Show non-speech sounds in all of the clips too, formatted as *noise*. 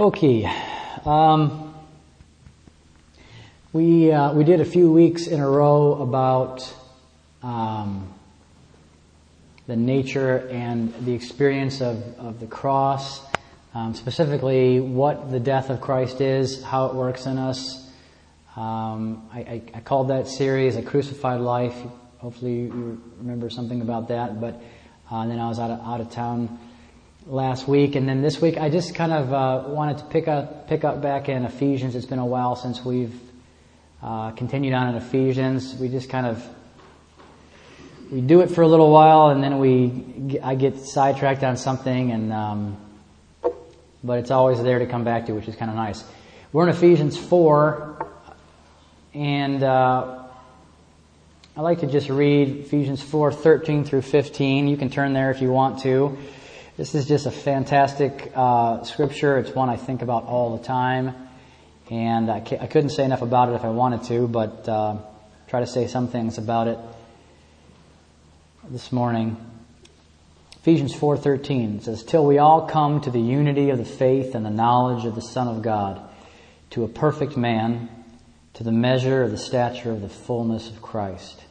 Okay. Um, we, uh, we did a few weeks in a row about um, the nature and the experience of, of the cross, um, specifically what the death of Christ is, how it works in us. Um, I, I, I, called that series A Crucified Life. Hopefully you remember something about that. But uh, then I was out of, out of town last week, and then this week I just kind of uh, wanted to pick up pick up back in Ephesians. It's been a while since we've uh, continued on in Ephesians. We just kind of we do it for a little while, and then we I get sidetracked on something, and um, but it's always there to come back to, which is kind of nice. We're in Ephesians four, and uh, I like to just read Ephesians four thirteen through fifteen. You can turn there if you want to. This is just a fantastic uh, scripture. It's one I think about all the time, and I, I, couldn't say enough about it if I wanted to, but uh, try to say some things about it this morning. Ephesians 4:13 says, "Till we all come to the unity of the faith and the knowledge of the Son of God, to a perfect man, to the measure of the stature of the fullness of Christ."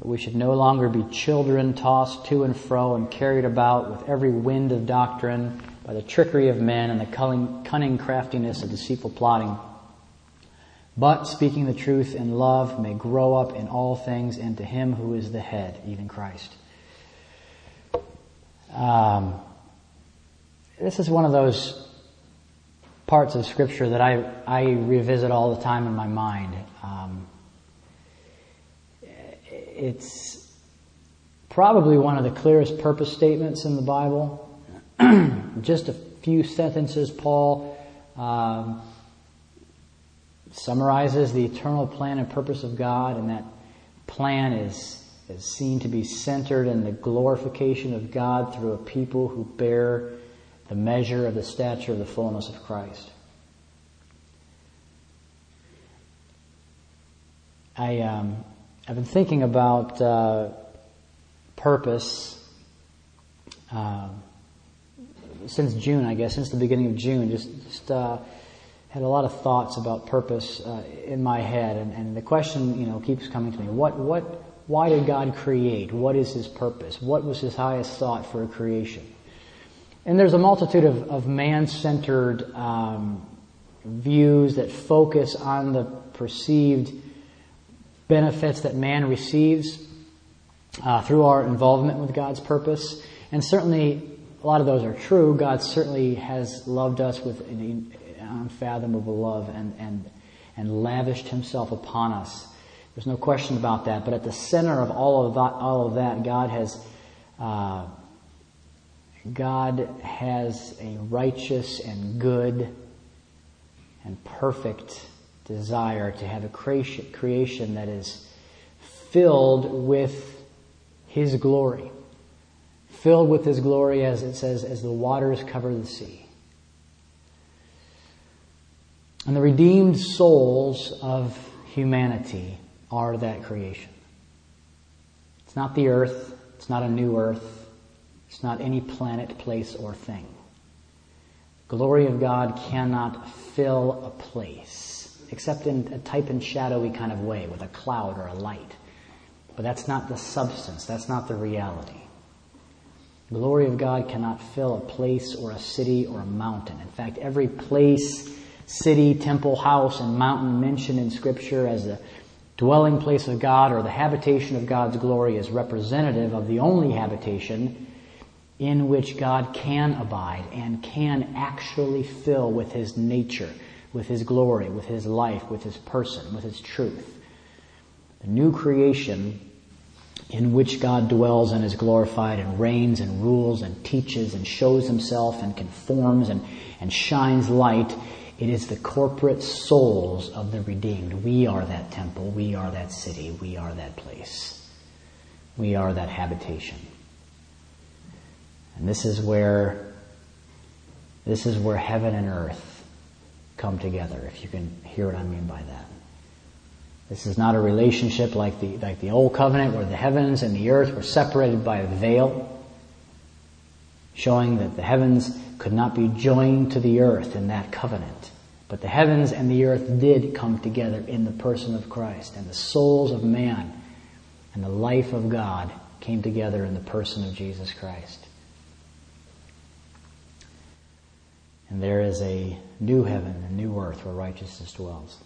That we should no longer be children tossed to and fro and carried about with every wind of doctrine by the trickery of men and the cunning craftiness of deceitful plotting. But speaking the truth in love may grow up in all things into him who is the head, even Christ. Um, this is one of those parts of scripture that I, I revisit all the time in my mind. Um, it's probably one of the clearest purpose statements in the Bible. *clears throat* Just a few sentences, Paul um, summarizes the eternal plan and purpose of God, and that plan is, is seen to be centered in the glorification of God through a people who bear the measure of the stature of the fullness of Christ. I um, I've been thinking about uh, purpose uh, since June, I guess, since the beginning of June. Just, just uh, had a lot of thoughts about purpose uh, in my head, and, and the question, you know, keeps coming to me: What, what, why did God create? What is His purpose? What was His highest thought for a creation? And there's a multitude of, of man-centered um, views that focus on the perceived benefits that man receives uh, through our involvement with God's purpose. And certainly, a lot of those are true. God certainly has loved us with an unfathomable love and, and, and lavished himself upon us. There's no question about that. But at the center of all of that, all of that God has, uh, God has a righteous and good and perfect desire to have a creation, that is filled with His glory. Filled with His glory, as it says, as the waters cover the sea. And the redeemed souls of humanity are that creation. It's not the earth. It's not a new earth. It's not any planet, place, or thing. The glory of God cannot fill a place except in a type and shadowy kind of way with a cloud or a light. But that's not the substance. That's not the reality. The glory of God cannot fill a place or a city or a mountain. In fact, every place, city, temple, house, and mountain mentioned in scripture as the dwelling place of God or the habitation of God's glory is representative of the only habitation in which God can abide and can actually fill with His nature with His glory, with His life, with His person, with His truth. A new creation in which God dwells and is glorified and reigns and rules and teaches and shows Himself and conforms and, and shines light. It is the corporate souls of the redeemed. We are that temple. We are that city. We are that place. We are that habitation. And this is where, this is where heaven and earth come together, if you can hear what I mean by that. This is not a relationship like the, like the old covenant where the heavens and the earth were separated by a veil, showing that the heavens could not be joined to the earth in that covenant. But the heavens and the earth did come together in the person of Christ, and the souls of man and the life of God came together in the person of Jesus Christ. And there is a new heaven and new earth where righteousness dwells.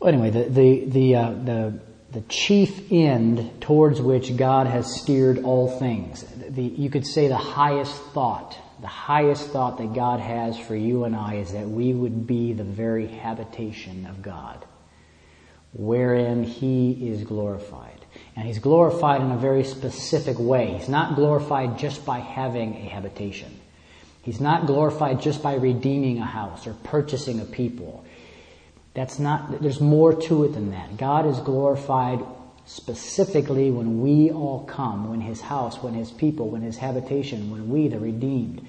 Well, anyway, the, the, the, uh, the, the chief end towards which God has steered all things, the, you could say the highest thought, the highest thought that God has for you and I is that we would be the very habitation of God, wherein He is glorified. And He's glorified in a very specific way. He's not glorified just by having a habitation. He's not glorified just by redeeming a house or purchasing a people. That's not, there's more to it than that. God is glorified specifically when we all come, when His house, when His people, when His habitation, when we, the redeemed,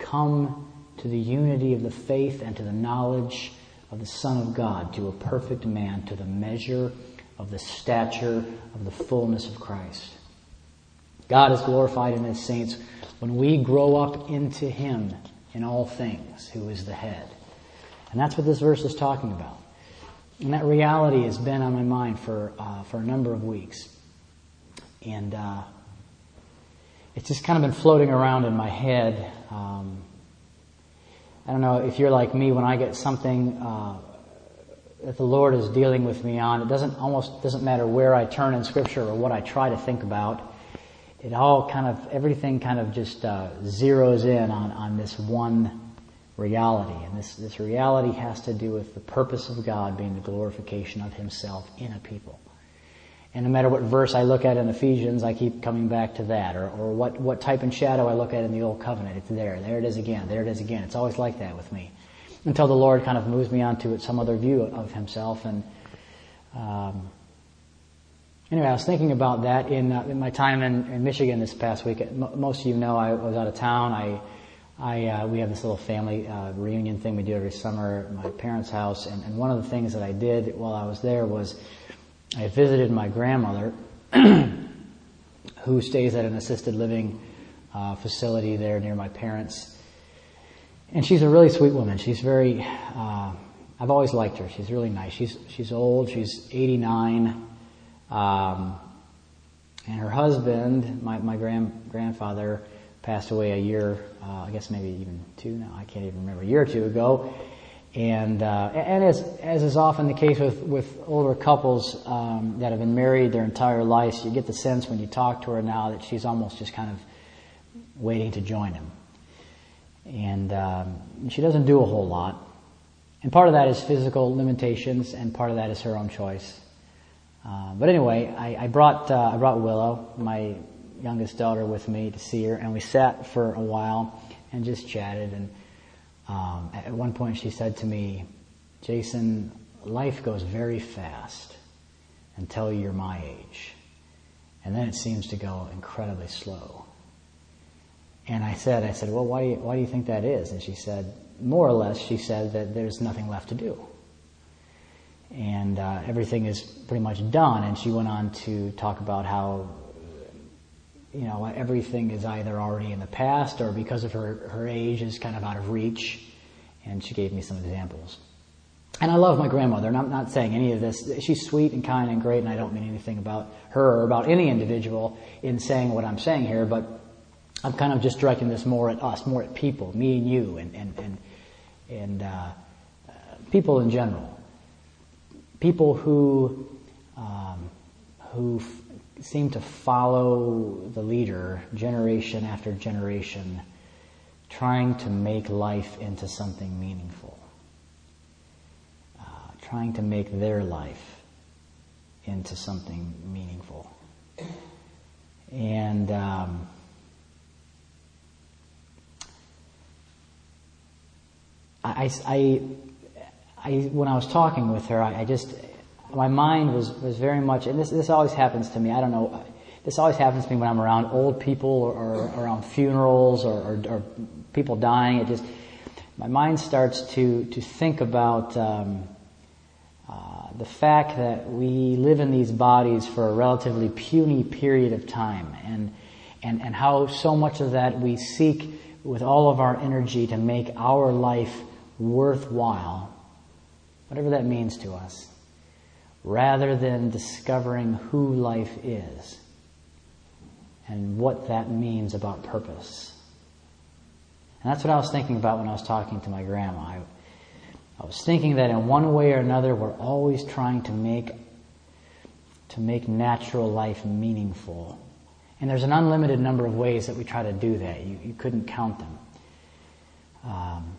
come to the unity of the faith and to the knowledge of the Son of God, to a perfect man, to the measure of the stature of the fullness of Christ. God is glorified in His saints when we grow up into Him in all things, who is the head. And that's what this verse is talking about. And that reality has been on my mind for, uh, for a number of weeks. And uh, it's just kind of been floating around in my head. Um, I don't know if you're like me, when I get something uh, that the Lord is dealing with me on, it doesn't almost doesn't matter where I turn in Scripture or what I try to think about it all kind of, everything kind of just uh, zeroes in on, on this one reality. And this, this reality has to do with the purpose of God being the glorification of Himself in a people. And no matter what verse I look at in Ephesians, I keep coming back to that. Or, or what, what type and shadow I look at in the Old Covenant, it's there. There it is again. There it is again. It's always like that with me. Until the Lord kind of moves me on to some other view of Himself. And um, Anyway, I was thinking about that in, uh, in my time in, in, Michigan this past week. M- most of you know I was out of town. I, I, uh, we have this little family uh, reunion thing we do every summer at my parents' house, and, and, one of the things that I did while I was there was I visited my grandmother, *clears throat* who stays at an assisted living uh, facility there near my parents, and she's a really sweet woman. She's very, uh, I've always liked her. She's really nice. She's she's old. She's 89. Um, and her husband, my, my grand, grandfather, passed away a year, uh, I guess maybe even two now, I can't even remember, a year or two ago. And, uh, and as, as is often the case with, with older couples um, that have been married their entire lives, you get the sense when you talk to her now that she's almost just kind of waiting to join him. And um, she doesn't do a whole lot. And part of that is physical limitations, and part of that is her own choice. Uh, but anyway, I, I brought uh, I brought Willow, my youngest daughter, with me to see her, and we sat for a while and just chatted. And um, at one point, she said to me, "Jason, life goes very fast until you're my age, and then it seems to go incredibly slow." And I said, "I said, well, why do you, why do you think that is?" And she said, more or less, she said that there's nothing left to do and uh, everything is pretty much done. And she went on to talk about how, you know, everything is either already in the past or because of her, her age is kind of out of reach. And she gave me some examples. And I love my grandmother, and I'm not saying any of this. She's sweet and kind and great, and I don't mean anything about her or about any individual in saying what I'm saying here, but I'm kind of just directing this more at us, more at people, me and you, and, and, and, and uh, people in general people who um, who f- seem to follow the leader generation after generation, trying to make life into something meaningful, uh, trying to make their life into something meaningful, and. Um, I, I, I, when I was talking with her, I, I, just, my mind was, was very much, and this, this always happens to me, I don't know, this always happens to me when I'm around old people or, or around funerals or, or, or, people dying. It just, my mind starts to, to think about um, uh, the fact that we live in these bodies for a relatively puny period of time and, and, and how so much of that we seek with all of our energy to make our life worthwhile, whatever that means to us, rather than discovering who life is and what that means about purpose. And that's what I was thinking about when I was talking to my grandma. I, I was thinking that in one way or another, we're always trying to make to make natural life meaningful. And there's an unlimited number of ways that we try to do that. You, you couldn't count them. Um,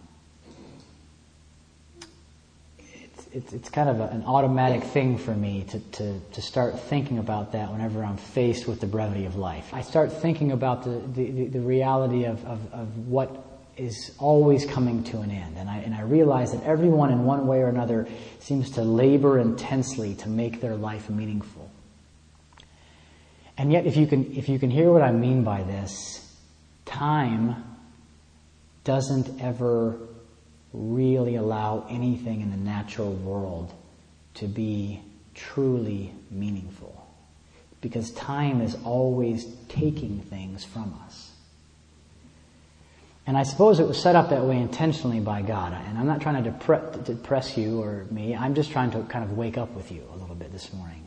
it's, it's, kind of a, an automatic thing for me to, to, to start thinking about that whenever I'm faced with the brevity of life. I start thinking about the, the, the reality of, of, of what is always coming to an end. And I, and I realize that everyone in one way or another seems to labor intensely to make their life meaningful. And yet, if you can, if you can hear what I mean by this, time doesn't ever really allow anything in the natural world to be truly meaningful. Because time is always taking things from us. And I suppose it was set up that way intentionally by God. And I'm not trying to depress you or me. I'm just trying to kind of wake up with you a little bit this morning.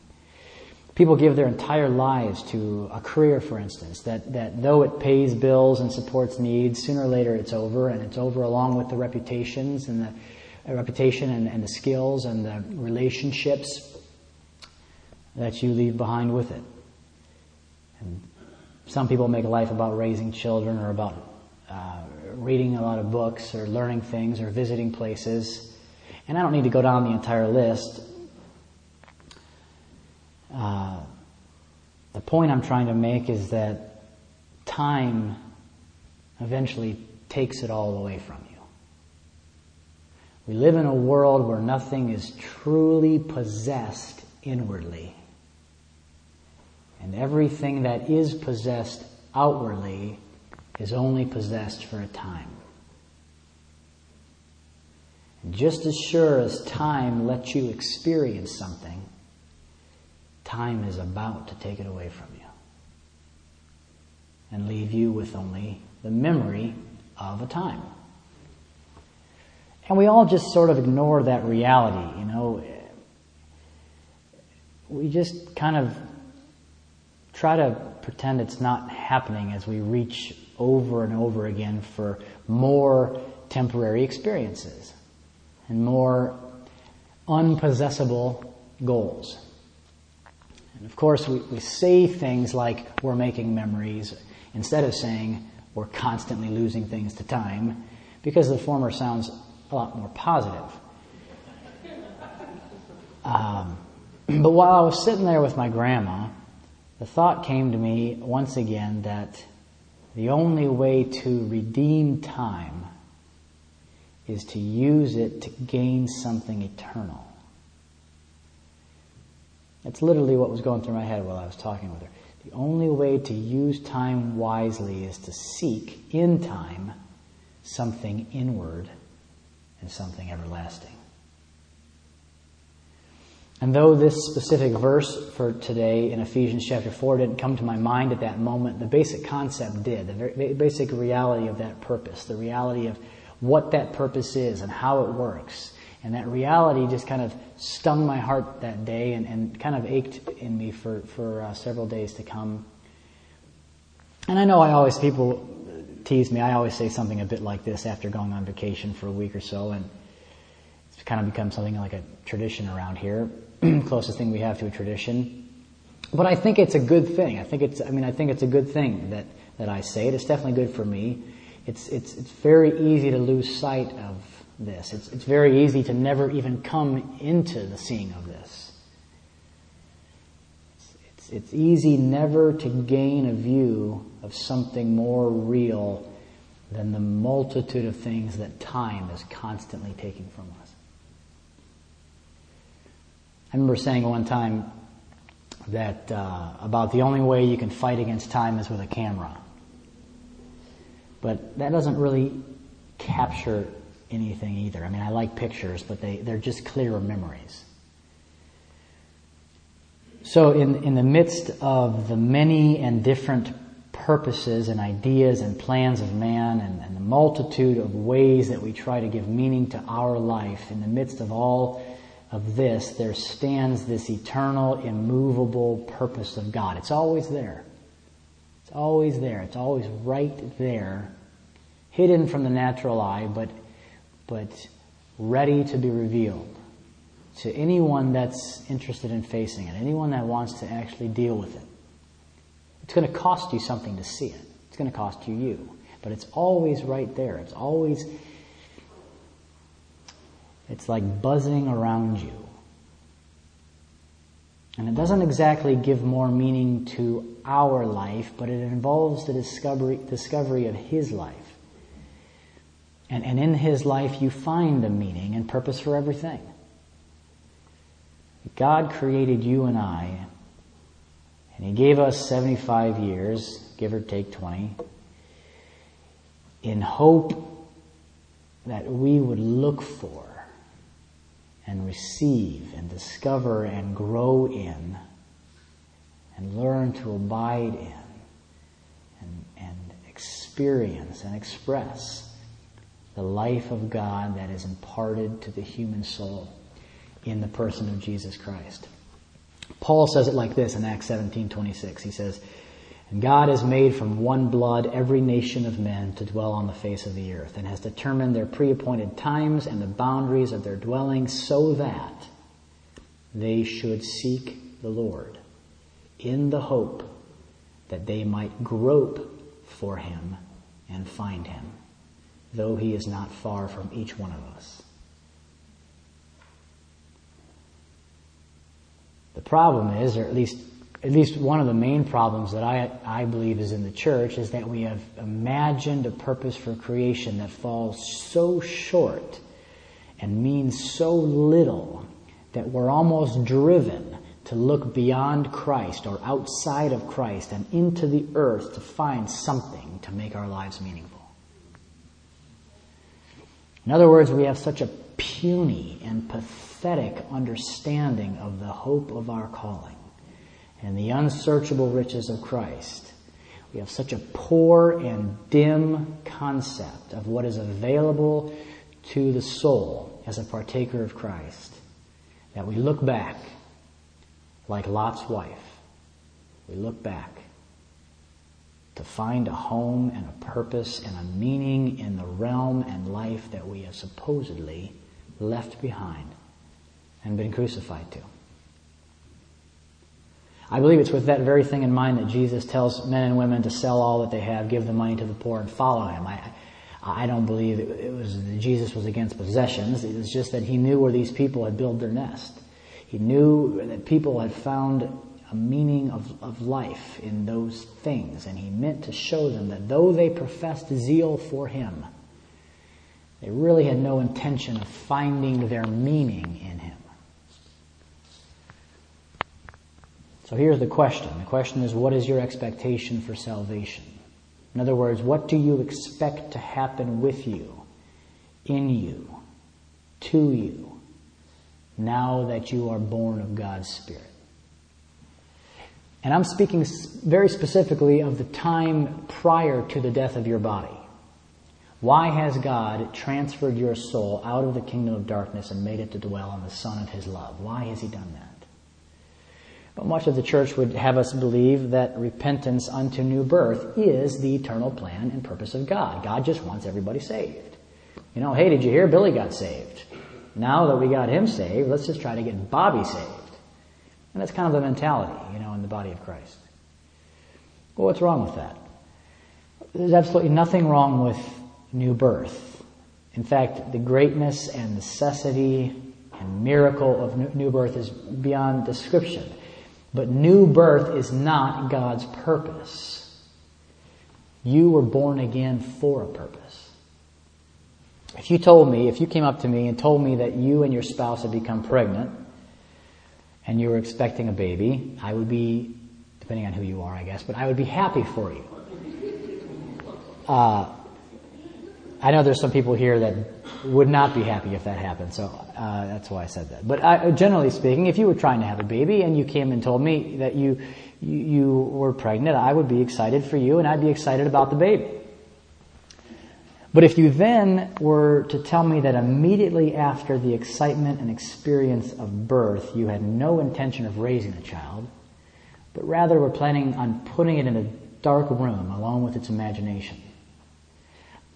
People give their entire lives to a career, for instance, that, that though it pays bills and supports needs, sooner or later it's over, and it's over along with the reputations and the uh, reputation and, and the skills and the relationships that you leave behind with it. And some people make a life about raising children or about uh, reading a lot of books or learning things or visiting places. And I don't need to go down the entire list. Uh, the point I'm trying to make is that time eventually takes it all away from you. We live in a world where nothing is truly possessed inwardly. And everything that is possessed outwardly is only possessed for a time. And just as sure as time lets you experience something, time is about to take it away from you and leave you with only the memory of a time. And we all just sort of ignore that reality, you know. We just kind of try to pretend it's not happening as we reach over and over again for more temporary experiences and more unpossessable goals. And of course, we, we say things like we're making memories instead of saying we're constantly losing things to time because the former sounds a lot more positive. Um, but while I was sitting there with my grandma, the thought came to me once again that the only way to redeem time is to use it to gain something eternal. That's literally what was going through my head while I was talking with her. The only way to use time wisely is to seek in time something inward and something everlasting. And though this specific verse for today in Ephesians chapter 4 didn't come to my mind at that moment, the basic concept did. The basic reality of that purpose, the reality of what that purpose is and how it works. And that reality just kind of stung my heart that day and, and kind of ached in me for, for uh, several days to come. And I know I always, people tease me, I always say something a bit like this after going on vacation for a week or so, and it's kind of become something like a tradition around here. *clears throat* closest thing we have to a tradition. But I think it's a good thing. I think it's, I mean, I think it's a good thing that, that I say it. It's definitely good for me. It's, it's, it's very easy to lose sight of this. It's, it's very easy to never even come into the seeing of this. It's, it's, easy never to gain a view of something more real than the multitude of things that time is constantly taking from us. I remember saying one time that uh, about the only way you can fight against time is with a camera. But that doesn't really capture anything either. I mean, I like pictures, but they, they're just clearer memories. So in, in the midst of the many and different purposes and ideas and plans of man and, and, the multitude of ways that we try to give meaning to our life, in the midst of all of this, there stands this eternal, immovable purpose of God. It's always there. It's always there. It's always right there, hidden from the natural eye, but, but ready to be revealed to anyone that's interested in facing it, anyone that wants to actually deal with it. It's going to cost you something to see it. It's going to cost you you. But it's always right there. It's always, it's like buzzing around you. And it doesn't exactly give more meaning to our life, but it involves the discovery, discovery of His life. And, and in His life, you find a meaning and purpose for everything. God created you and I, and He gave us 75 years, give or take 20, in hope that we would look for and receive and discover and grow in and learn to abide in and, and experience and express the life of God that is imparted to the human soul in the person of Jesus Christ. Paul says it like this in Acts 17:26. He says, "And God has made from one blood every nation of men to dwell on the face of the earth, and has determined their pre-appointed times and the boundaries of their dwelling so that they should seek the Lord in the hope that they might grope for him and find him, though he is not far from each one of us." The problem is, or at least at least one of the main problems that I, I believe is in the church is that we have imagined a purpose for creation that falls so short and means so little that we're almost driven to look beyond Christ or outside of Christ and into the earth to find something to make our lives meaningful. In other words, we have such a puny and pathetic understanding of the hope of our calling and the unsearchable riches of Christ. We have such a poor and dim concept of what is available to the soul as a partaker of Christ that we look back like Lot's wife. We look back to find a home and a purpose and a meaning in the realm and life that we have supposedly left behind and been crucified to. I believe it's with that very thing in mind that Jesus tells men and women to sell all that they have, give the money to the poor, and follow him. I, I don't believe it was Jesus was against possessions. It was just that he knew where these people had built their nest. He knew that people had found a meaning of, of life in those things, and he meant to show them that though they professed zeal for him, they really had no intention of finding their meaning in him. So here's the question. The question is, what is your expectation for salvation? In other words, what do you expect to happen with you, in you, to you, now that you are born of God's Spirit? And I'm speaking very specifically of the time prior to the death of your body. Why has God transferred your soul out of the kingdom of darkness and made it to dwell in the Son of His love? Why has He done that? But much of the church would have us believe that repentance unto new birth is the eternal plan and purpose of God. God just wants everybody saved. You know, hey, did you hear Billy got saved? Now that we got him saved, let's just try to get Bobby saved. And that's kind of the mentality, you know, in the body of Christ. Well, what's wrong with that? There's absolutely nothing wrong with new birth. In fact, the greatness and necessity and miracle of new birth is beyond description. But new birth is not God's purpose. You were born again for a purpose. If you told me, if you came up to me and told me that you and your spouse had become pregnant and you were expecting a baby, I would be, depending on who you are, I guess, but I would be happy for you. Uh, I know there's some people here that would not be happy if that happened, so uh, that's why I said that. But I, generally speaking, if you were trying to have a baby and you came and told me that you, you, you were pregnant, I would be excited for you and I'd be excited about the baby. But if you then were to tell me that immediately after the excitement and experience of birth, you had no intention of raising a child, but rather were planning on putting it in a dark room along with its imagination,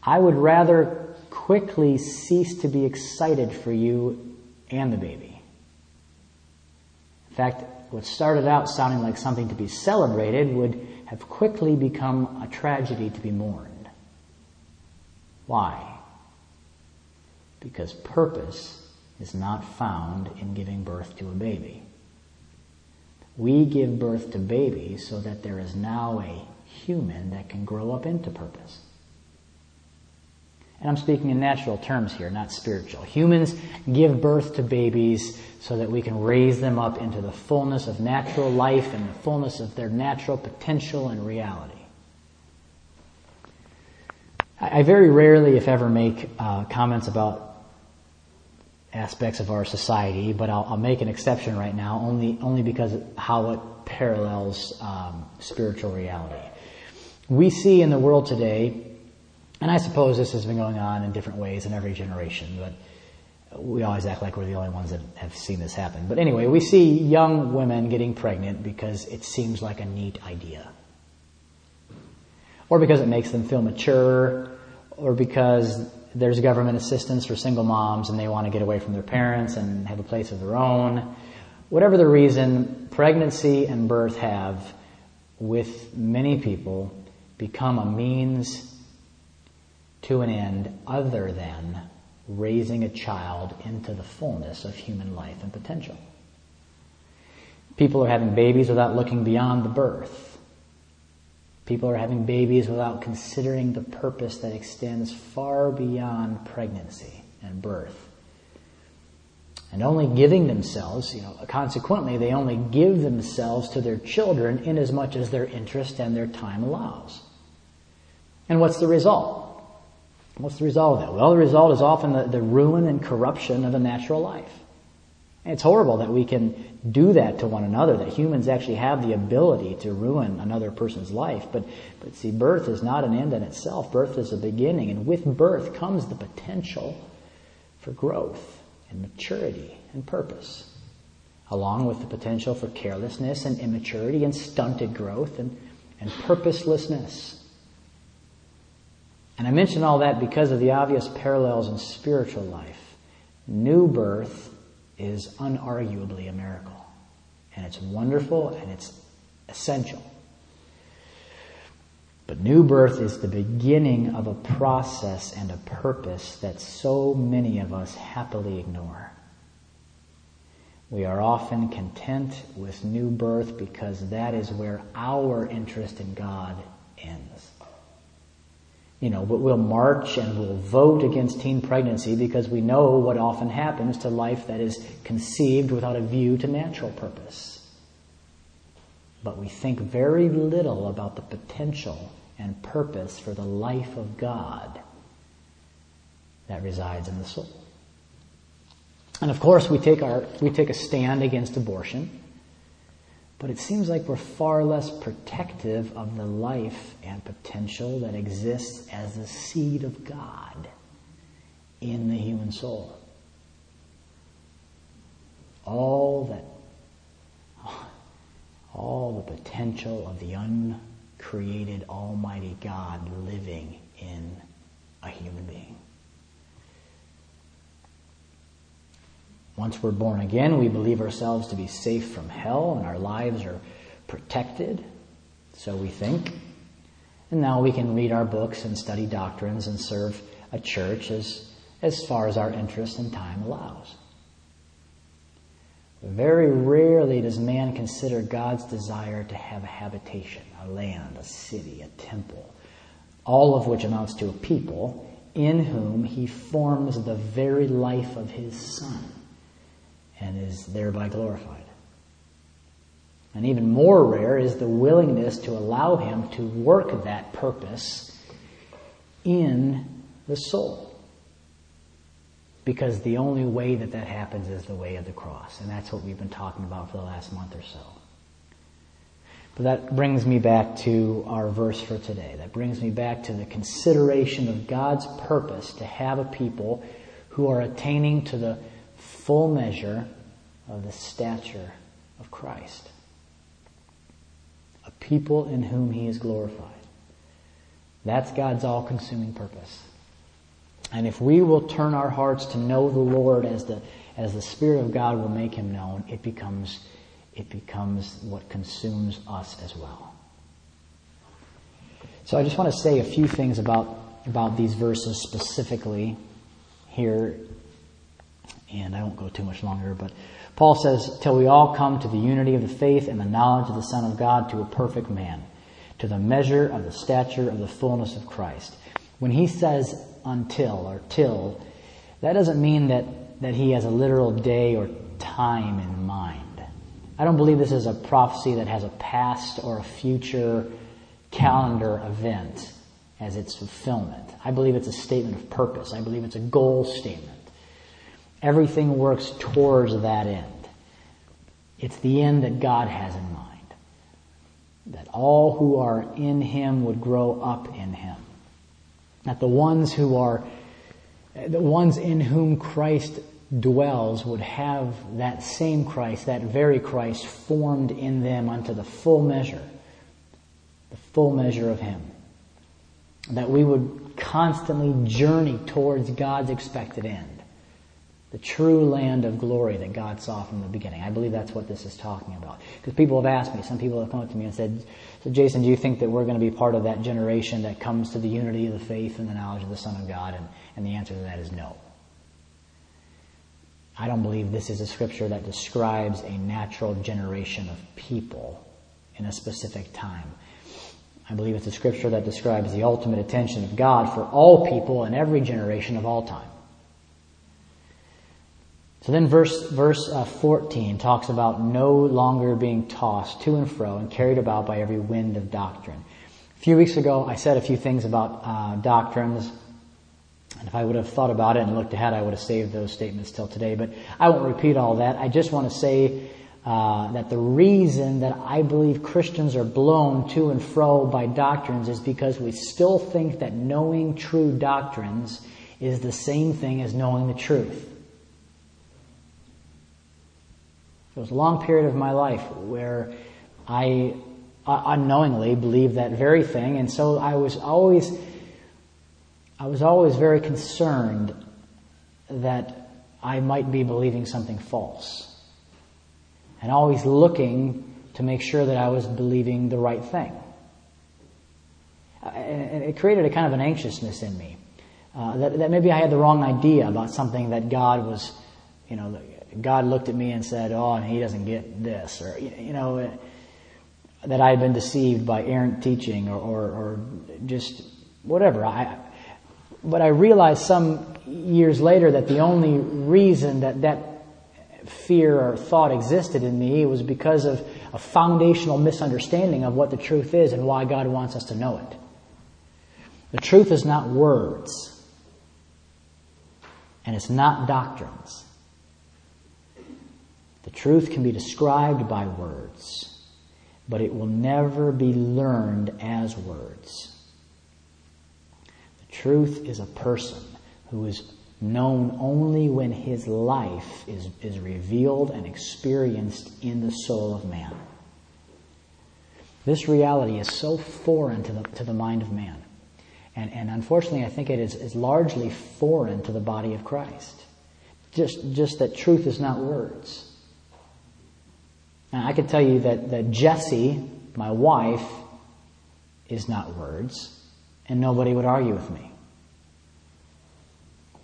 I would rather quickly cease to be excited for you and the baby. In fact, what started out sounding like something to be celebrated would have quickly become a tragedy to be mourned. Why? Because purpose is not found in giving birth to a baby. We give birth to babies so that there is now a human that can grow up into purpose. And I'm speaking in natural terms here, not spiritual. Humans give birth to babies so that we can raise them up into the fullness of natural life and the fullness of their natural potential and reality. I very rarely, if ever, make uh, comments about aspects of our society, but I'll, I'll, make an exception right now, only only because how it parallels um, spiritual reality. We see in the world today, and I suppose this has been going on in different ways in every generation, but we always act like we're the only ones that have seen this happen. But anyway, we see young women getting pregnant because it seems like a neat idea or because it makes them feel mature, or because there's government assistance for single moms and they want to get away from their parents and have a place of their own. Whatever the reason, pregnancy and birth have, with many people, become a means to an end other than raising a child into the fullness of human life and potential. People are having babies without looking beyond the birth. People are having babies without considering the purpose that extends far beyond pregnancy and birth. And only giving themselves, you know, consequently, they only give themselves to their children in as much as their interest and their time allows. And what's the result? What's the result of that? Well, the result is often the, the ruin and corruption of a natural life. It's horrible that we can do that to one another, that humans actually have the ability to ruin another person's life. But, but see, birth is not an end in itself. Birth is a beginning. And with birth comes the potential for growth and maturity and purpose, along with the potential for carelessness and immaturity and stunted growth and, and purposelessness. And I mention all that because of the obvious parallels in spiritual life. New birth is unarguably a miracle. And it's wonderful and it's essential. But new birth is the beginning of a process and a purpose that so many of us happily ignore. We are often content with new birth because that is where our interest in God ends you know, we'll march and we'll vote against teen pregnancy because we know what often happens to life that is conceived without a view to natural purpose. But we think very little about the potential and purpose for the life of God that resides in the soul. And of course, we take our, we take a stand against abortion. But it seems like we're far less protective of the life and potential that exists as the seed of God in the human soul. All that, all the potential of the uncreated Almighty God living in a human being. Once we're born again, we believe ourselves to be safe from hell and our lives are protected. So we think. And now we can read our books and study doctrines and serve a church as, as far as our interest and time allows. Very rarely does man consider God's desire to have a habitation, a land, a city, a temple, all of which amounts to a people in whom he forms the very life of his son and is thereby glorified. And even more rare is the willingness to allow Him to work that purpose in the soul. Because the only way that that happens is the way of the cross. And that's what we've been talking about for the last month or so. But that brings me back to our verse for today. That brings me back to the consideration of God's purpose to have a people who are attaining to the full measure of the stature of Christ. A people in whom He is glorified. That's God's all consuming purpose. And if we will turn our hearts to know the Lord as the, as the Spirit of God will make Him known, it becomes, it becomes what consumes us as well. So I just want to say a few things about, about these verses specifically here, and I won't go too much longer, but Paul says, till we all come to the unity of the faith and the knowledge of the Son of God to a perfect man, to the measure of the stature of the fullness of Christ. When he says until or till, that doesn't mean that, that he has a literal day or time in mind. I don't believe this is a prophecy that has a past or a future calendar event as its fulfillment. I believe it's a statement of purpose. I believe it's a goal statement. Everything works towards that end. It's the end that God has in mind. That all who are in Him would grow up in Him that the ones who are, the ones in whom Christ dwells would have that same Christ, that very Christ formed in them unto the full measure, the full measure of Him. That we would constantly journey towards God's expected end the true land of glory that God saw from the beginning. I believe that's what this is talking about. Because people have asked me, some people have come up to me and said, so Jason, do you think that we're going to be part of that generation that comes to the unity of the faith and the knowledge of the Son of God? And, and the answer to that is no. I don't believe this is a scripture that describes a natural generation of people in a specific time. I believe it's a scripture that describes the ultimate attention of God for all people in every generation of all time. So then verse, verse uh, 14 talks about no longer being tossed to and fro and carried about by every wind of doctrine. A few weeks ago, I said a few things about uh, doctrines. And if I would have thought about it and looked ahead, I would have saved those statements till today. But I won't repeat all that. I just want to say uh, that the reason that I believe Christians are blown to and fro by doctrines is because we still think that knowing true doctrines is the same thing as knowing the truth. There was a long period of my life where I uh, unknowingly believed that very thing, and so I was always, I was always very concerned that I might be believing something false, and always looking to make sure that I was believing the right thing. And it created a kind of an anxiousness in me. Uh, that, that maybe I had the wrong idea about something that God was, you know, God looked at me and said, "Oh, and he doesn't get this," or you know, that I had been deceived by errant teaching, or, or, or just whatever. I, but I realized some years later that the only reason that that fear or thought existed in me was because of a foundational misunderstanding of what the truth is and why God wants us to know it. The truth is not words, and it's not doctrines. The truth can be described by words, but it will never be learned as words. The truth is a person who is known only when his life is, is revealed and experienced in the soul of man. This reality is so foreign to the, to the mind of man. And, and unfortunately, I think it is, is largely foreign to the body of Christ. Just, just that truth is not words. Now, I could tell you that, that Jesse, my wife, is not words, and nobody would argue with me.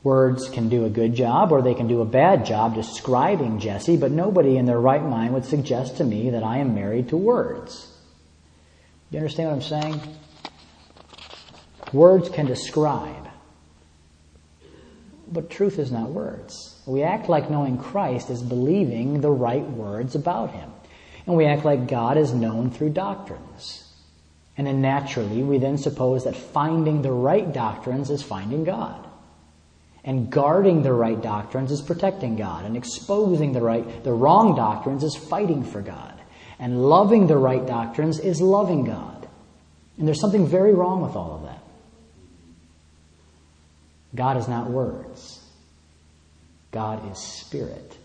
Words can do a good job or they can do a bad job describing Jesse, but nobody in their right mind would suggest to me that I am married to words. You understand what I'm saying? Words can describe, but truth is not words. We act like knowing Christ is believing the right words about Him. And we act like God is known through doctrines. And then naturally, we then suppose that finding the right doctrines is finding God. And guarding the right doctrines is protecting God. And exposing the right, the wrong doctrines is fighting for God. And loving the right doctrines is loving God. And there's something very wrong with all of that. God is not words. God is spirit.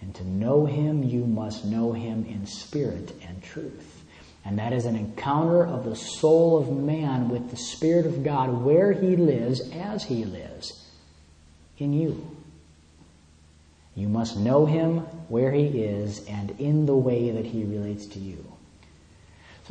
And to know him, you must know him in spirit and truth. And that is an encounter of the soul of man with the Spirit of God where he lives as he lives in you. You must know him where he is and in the way that he relates to you.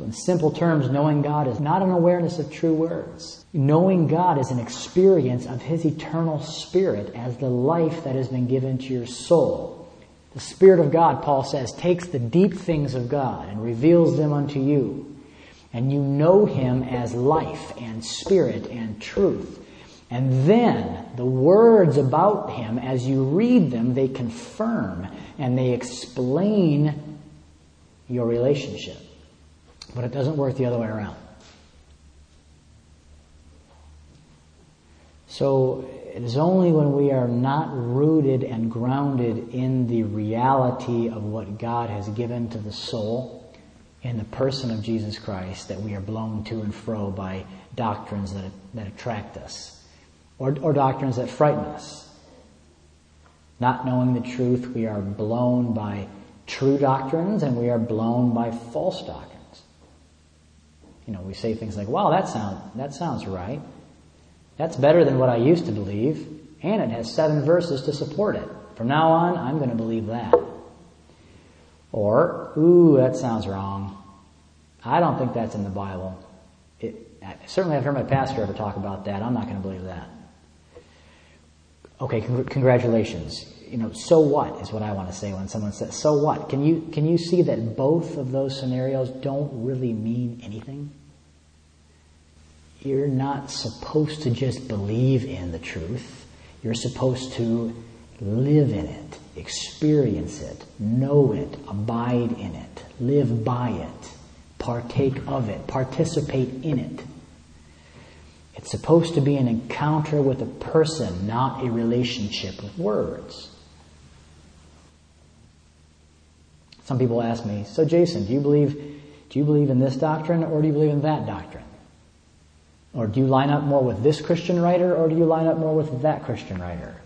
So, in simple terms, knowing God is not an awareness of true words. Knowing God is an experience of his eternal spirit as the life that has been given to your soul. The Spirit of God, Paul says, takes the deep things of God and reveals them unto you. And you know Him as life and spirit and truth. And then the words about Him, as you read them, they confirm and they explain your relationship. But it doesn't work the other way around. So it is only when we are not rooted and grounded in the reality of what God has given to the soul in the person of Jesus Christ that we are blown to and fro by doctrines that, that attract us or, or doctrines that frighten us. Not knowing the truth, we are blown by true doctrines and we are blown by false doctrines. You know, we say things like, wow, that, sound, that sounds right. That's better than what I used to believe, and it has seven verses to support it. From now on, I'm going to believe that. Or, ooh, that sounds wrong. I don't think that's in the Bible. It, certainly, I've heard my pastor ever talk about that. I'm not going to believe that. Okay, congr- congratulations. You know, so what is what I want to say when someone says, so what? Can you, can you see that both of those scenarios don't really mean anything? You're not supposed to just believe in the truth. You're supposed to live in it, experience it, know it, abide in it, live by it, partake of it, participate in it. It's supposed to be an encounter with a person, not a relationship with words. Some people ask me, so Jason, do you believe, do you believe in this doctrine or do you believe in that doctrine? Or do you line up more with this Christian writer or do you line up more with that Christian writer?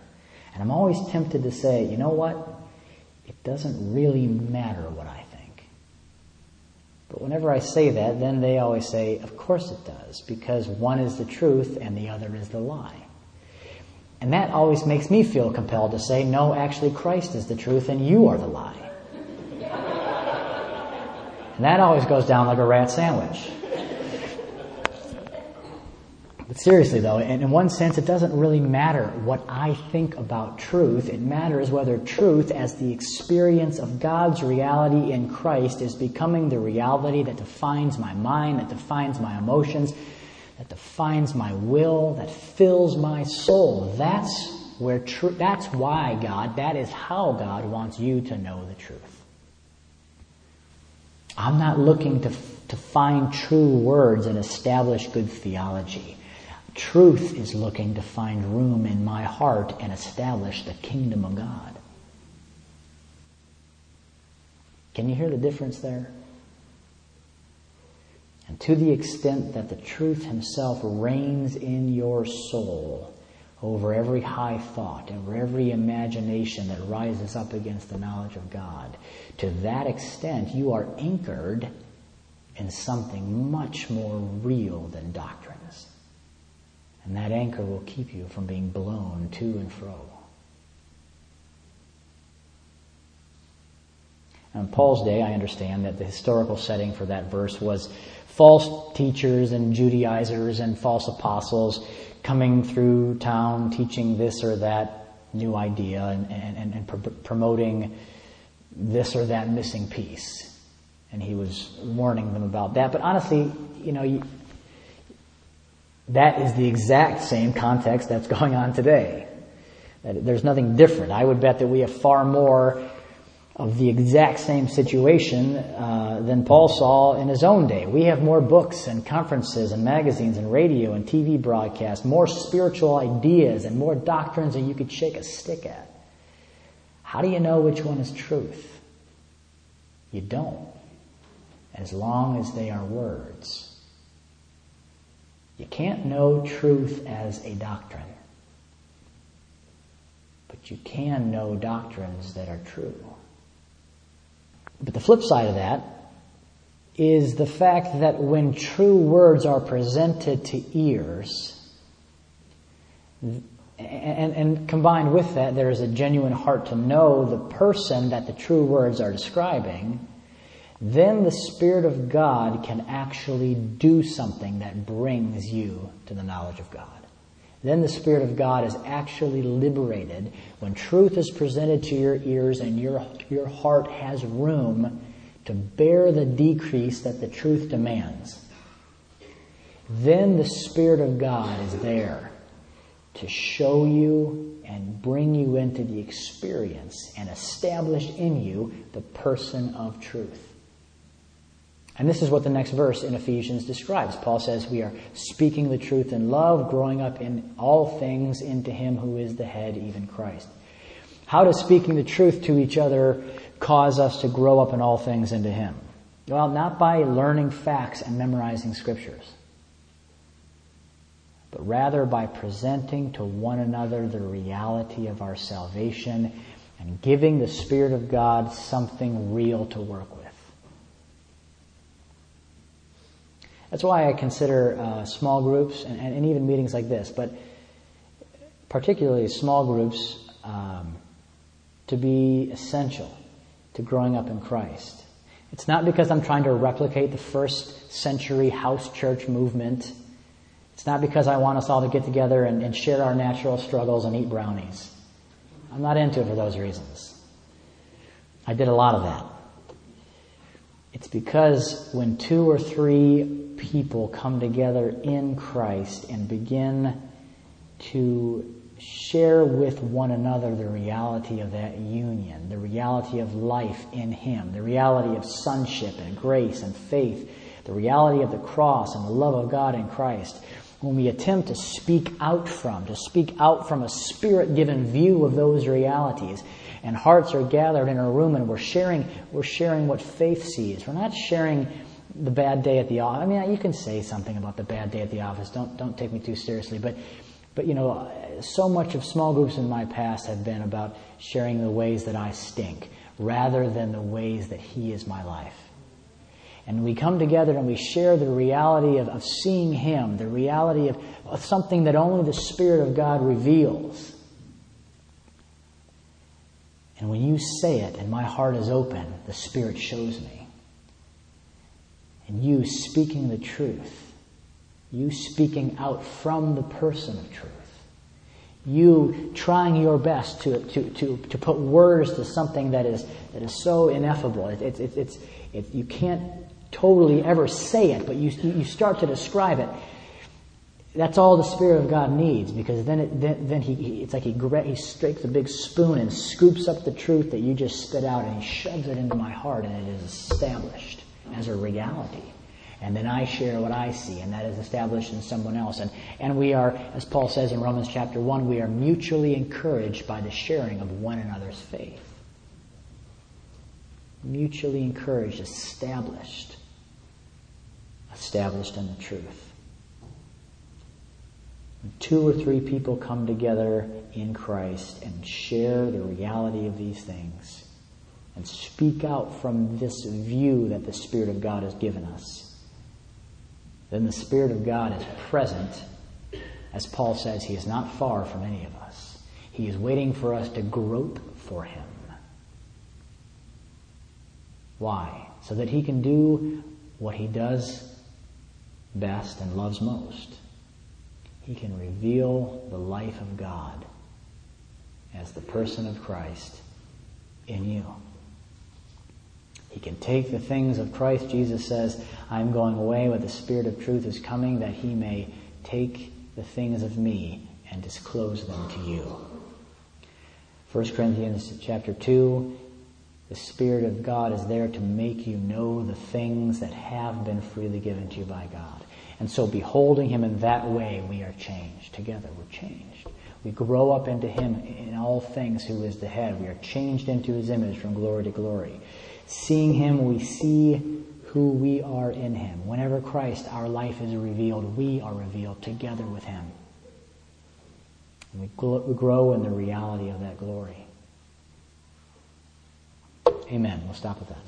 And I'm always tempted to say, you know what? It doesn't really matter what I think. But whenever I say that, then they always say, of course it does, because one is the truth and the other is the lie. And that always makes me feel compelled to say, no, actually Christ is the truth and you are the lie. and that always goes down like a rat sandwich. But seriously though, in one sense, it doesn't really matter what I think about truth. It matters whether truth as the experience of God's reality in Christ is becoming the reality that defines my mind, that defines my emotions, that defines my will, that fills my soul. That's where truth, that's why God, that is how God wants you to know the truth. I'm not looking to, to find true words and establish good theology. Truth is looking to find room in my heart and establish the kingdom of God. Can you hear the difference there? And to the extent that the truth himself reigns in your soul over every high thought, over every imagination that rises up against the knowledge of God, to that extent you are anchored in something much more real than doctrines. And that anchor will keep you from being blown to and fro. In Paul's day, I understand that the historical setting for that verse was false teachers and Judaizers and false apostles coming through town teaching this or that new idea and, and, and pr- promoting this or that missing piece. And he was warning them about that. But honestly, you know, you, that is the exact same context that's *laughs* going on today. There's nothing different. I would bet that we have far more of the exact same situation uh, than Paul saw in his own day. We have more books and conferences and magazines and radio and TV broadcasts, more spiritual ideas and more doctrines than you could shake a stick at. How do you know which one is truth? You don't, as long as they are words. You can't know truth as a doctrine, but you can know doctrines that are true. But the flip side of that is the fact that when true words are presented to ears, and, and, combined with that, there is a genuine heart to know the person that the true words are describing, then the Spirit of God can actually do something that brings you to the knowledge of God. Then the Spirit of God is actually liberated when truth is presented to your ears and your, your heart has room to bear the decrease that the truth demands. Then the Spirit of God is there to show you and bring you into the experience and establish in you the person of truth. And this is what the next verse in Ephesians describes. Paul says, We are speaking the truth in love, growing up in all things into Him who is the head, even Christ. How does speaking the truth to each other cause us to grow up in all things into Him? Well, not by learning facts and memorizing scriptures, but rather by presenting to one another the reality of our salvation and giving the Spirit of God something real to work with. That's why I consider uh, small groups and, and, even meetings like this, but particularly small groups, um, to be essential to growing up in Christ. It's not because I'm trying to replicate the first century house church movement. It's not because I want us all to get together and, and share our natural struggles and eat brownies. I'm not into it for those reasons. I did a lot of that. It's because when two or three people come together in Christ and begin to share with one another the reality of that union, the reality of life in Him, the reality of sonship and grace and faith, the reality of the cross and the love of God in Christ, when we attempt to speak out from, to speak out from a spirit given view of those realities, and hearts are gathered in a room and we're sharing, we're sharing what faith sees. We're not sharing the bad day at the office. I mean, you can say something about the bad day at the office. Don't don't take me too seriously, but but you know, so much of small groups in my past have been about sharing the ways that I stink rather than the ways that He is my life. And we come together and we share the reality of, of seeing Him, the reality of, of something that only the Spirit of God reveals. And when you say it and my heart is open, the Spirit shows me and you speaking the truth, you speaking out from the person of truth, you trying your best to, to, to, to put words to something that is, that is so ineffable. It, it, it, it's, it, you can't totally ever say it, but you, you start to describe it. That's all the Spirit of God needs because then, it, then, then he, he, it's like he, he strikes a big spoon and scoops up the truth that you just spit out and he shoves it into my heart and it is established as a reality. And then I share what I see, and that is established in someone else. And, and we are, as Paul says in Romans chapter 1, we are mutually encouraged by the sharing of one another's faith. Mutually encouraged, established. Established in the truth. When two or three people come together in Christ and share the reality of these things, and speak out from this view that the Spirit of God has given us, then the Spirit of God is present. As Paul says, He is not far from any of us. He is waiting for us to grope for Him. Why? So that He can do what He does best and loves most. He can reveal the life of God as the person of Christ in you. He can take the things of Christ. Jesus says, I'm going away, but the Spirit of truth is coming that he may take the things of me and disclose them to you. 1 Corinthians chapter 2, The Spirit of God is there to make you know the things that have been freely given to you by God. And so beholding Him in that way, we are changed. Together we're changed. We grow up into Him in all things who is the head. We are changed into His image from glory to glory. Seeing Him, we see who we are in Him. Whenever Christ, our life is revealed, we are revealed together with Him. And we grow in the reality of that glory. Amen. We'll stop with that.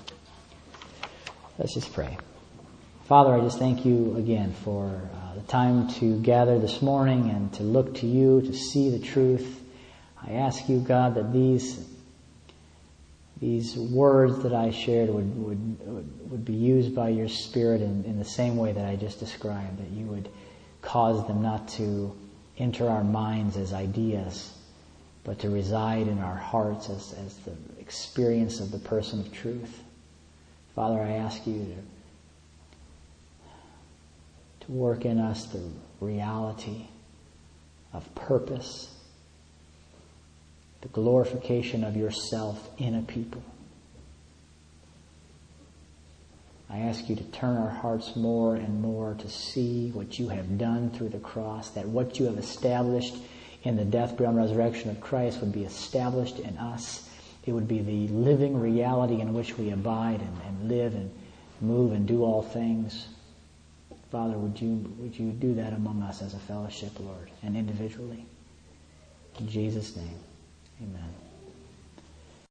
Let's just pray. Father, I just thank you again for uh, the time to gather this morning and to look to you, to see the truth. I ask you, God, that these these words that I shared would, would, would be used by your Spirit in, in the same way that I just described, that you would cause them not to enter our minds as ideas, but to reside in our hearts as, as the experience of the person of truth. Father, I ask you to, to work in us the reality of purpose the glorification of yourself in a people. I ask you to turn our hearts more and more to see what you have done through the cross, that what you have established in the death, burial, and resurrection of Christ would be established in us. It would be the living reality in which we abide and, and live and move and do all things. Father, would you, would you do that among us as a fellowship, Lord, and individually? In Jesus' name. Amen.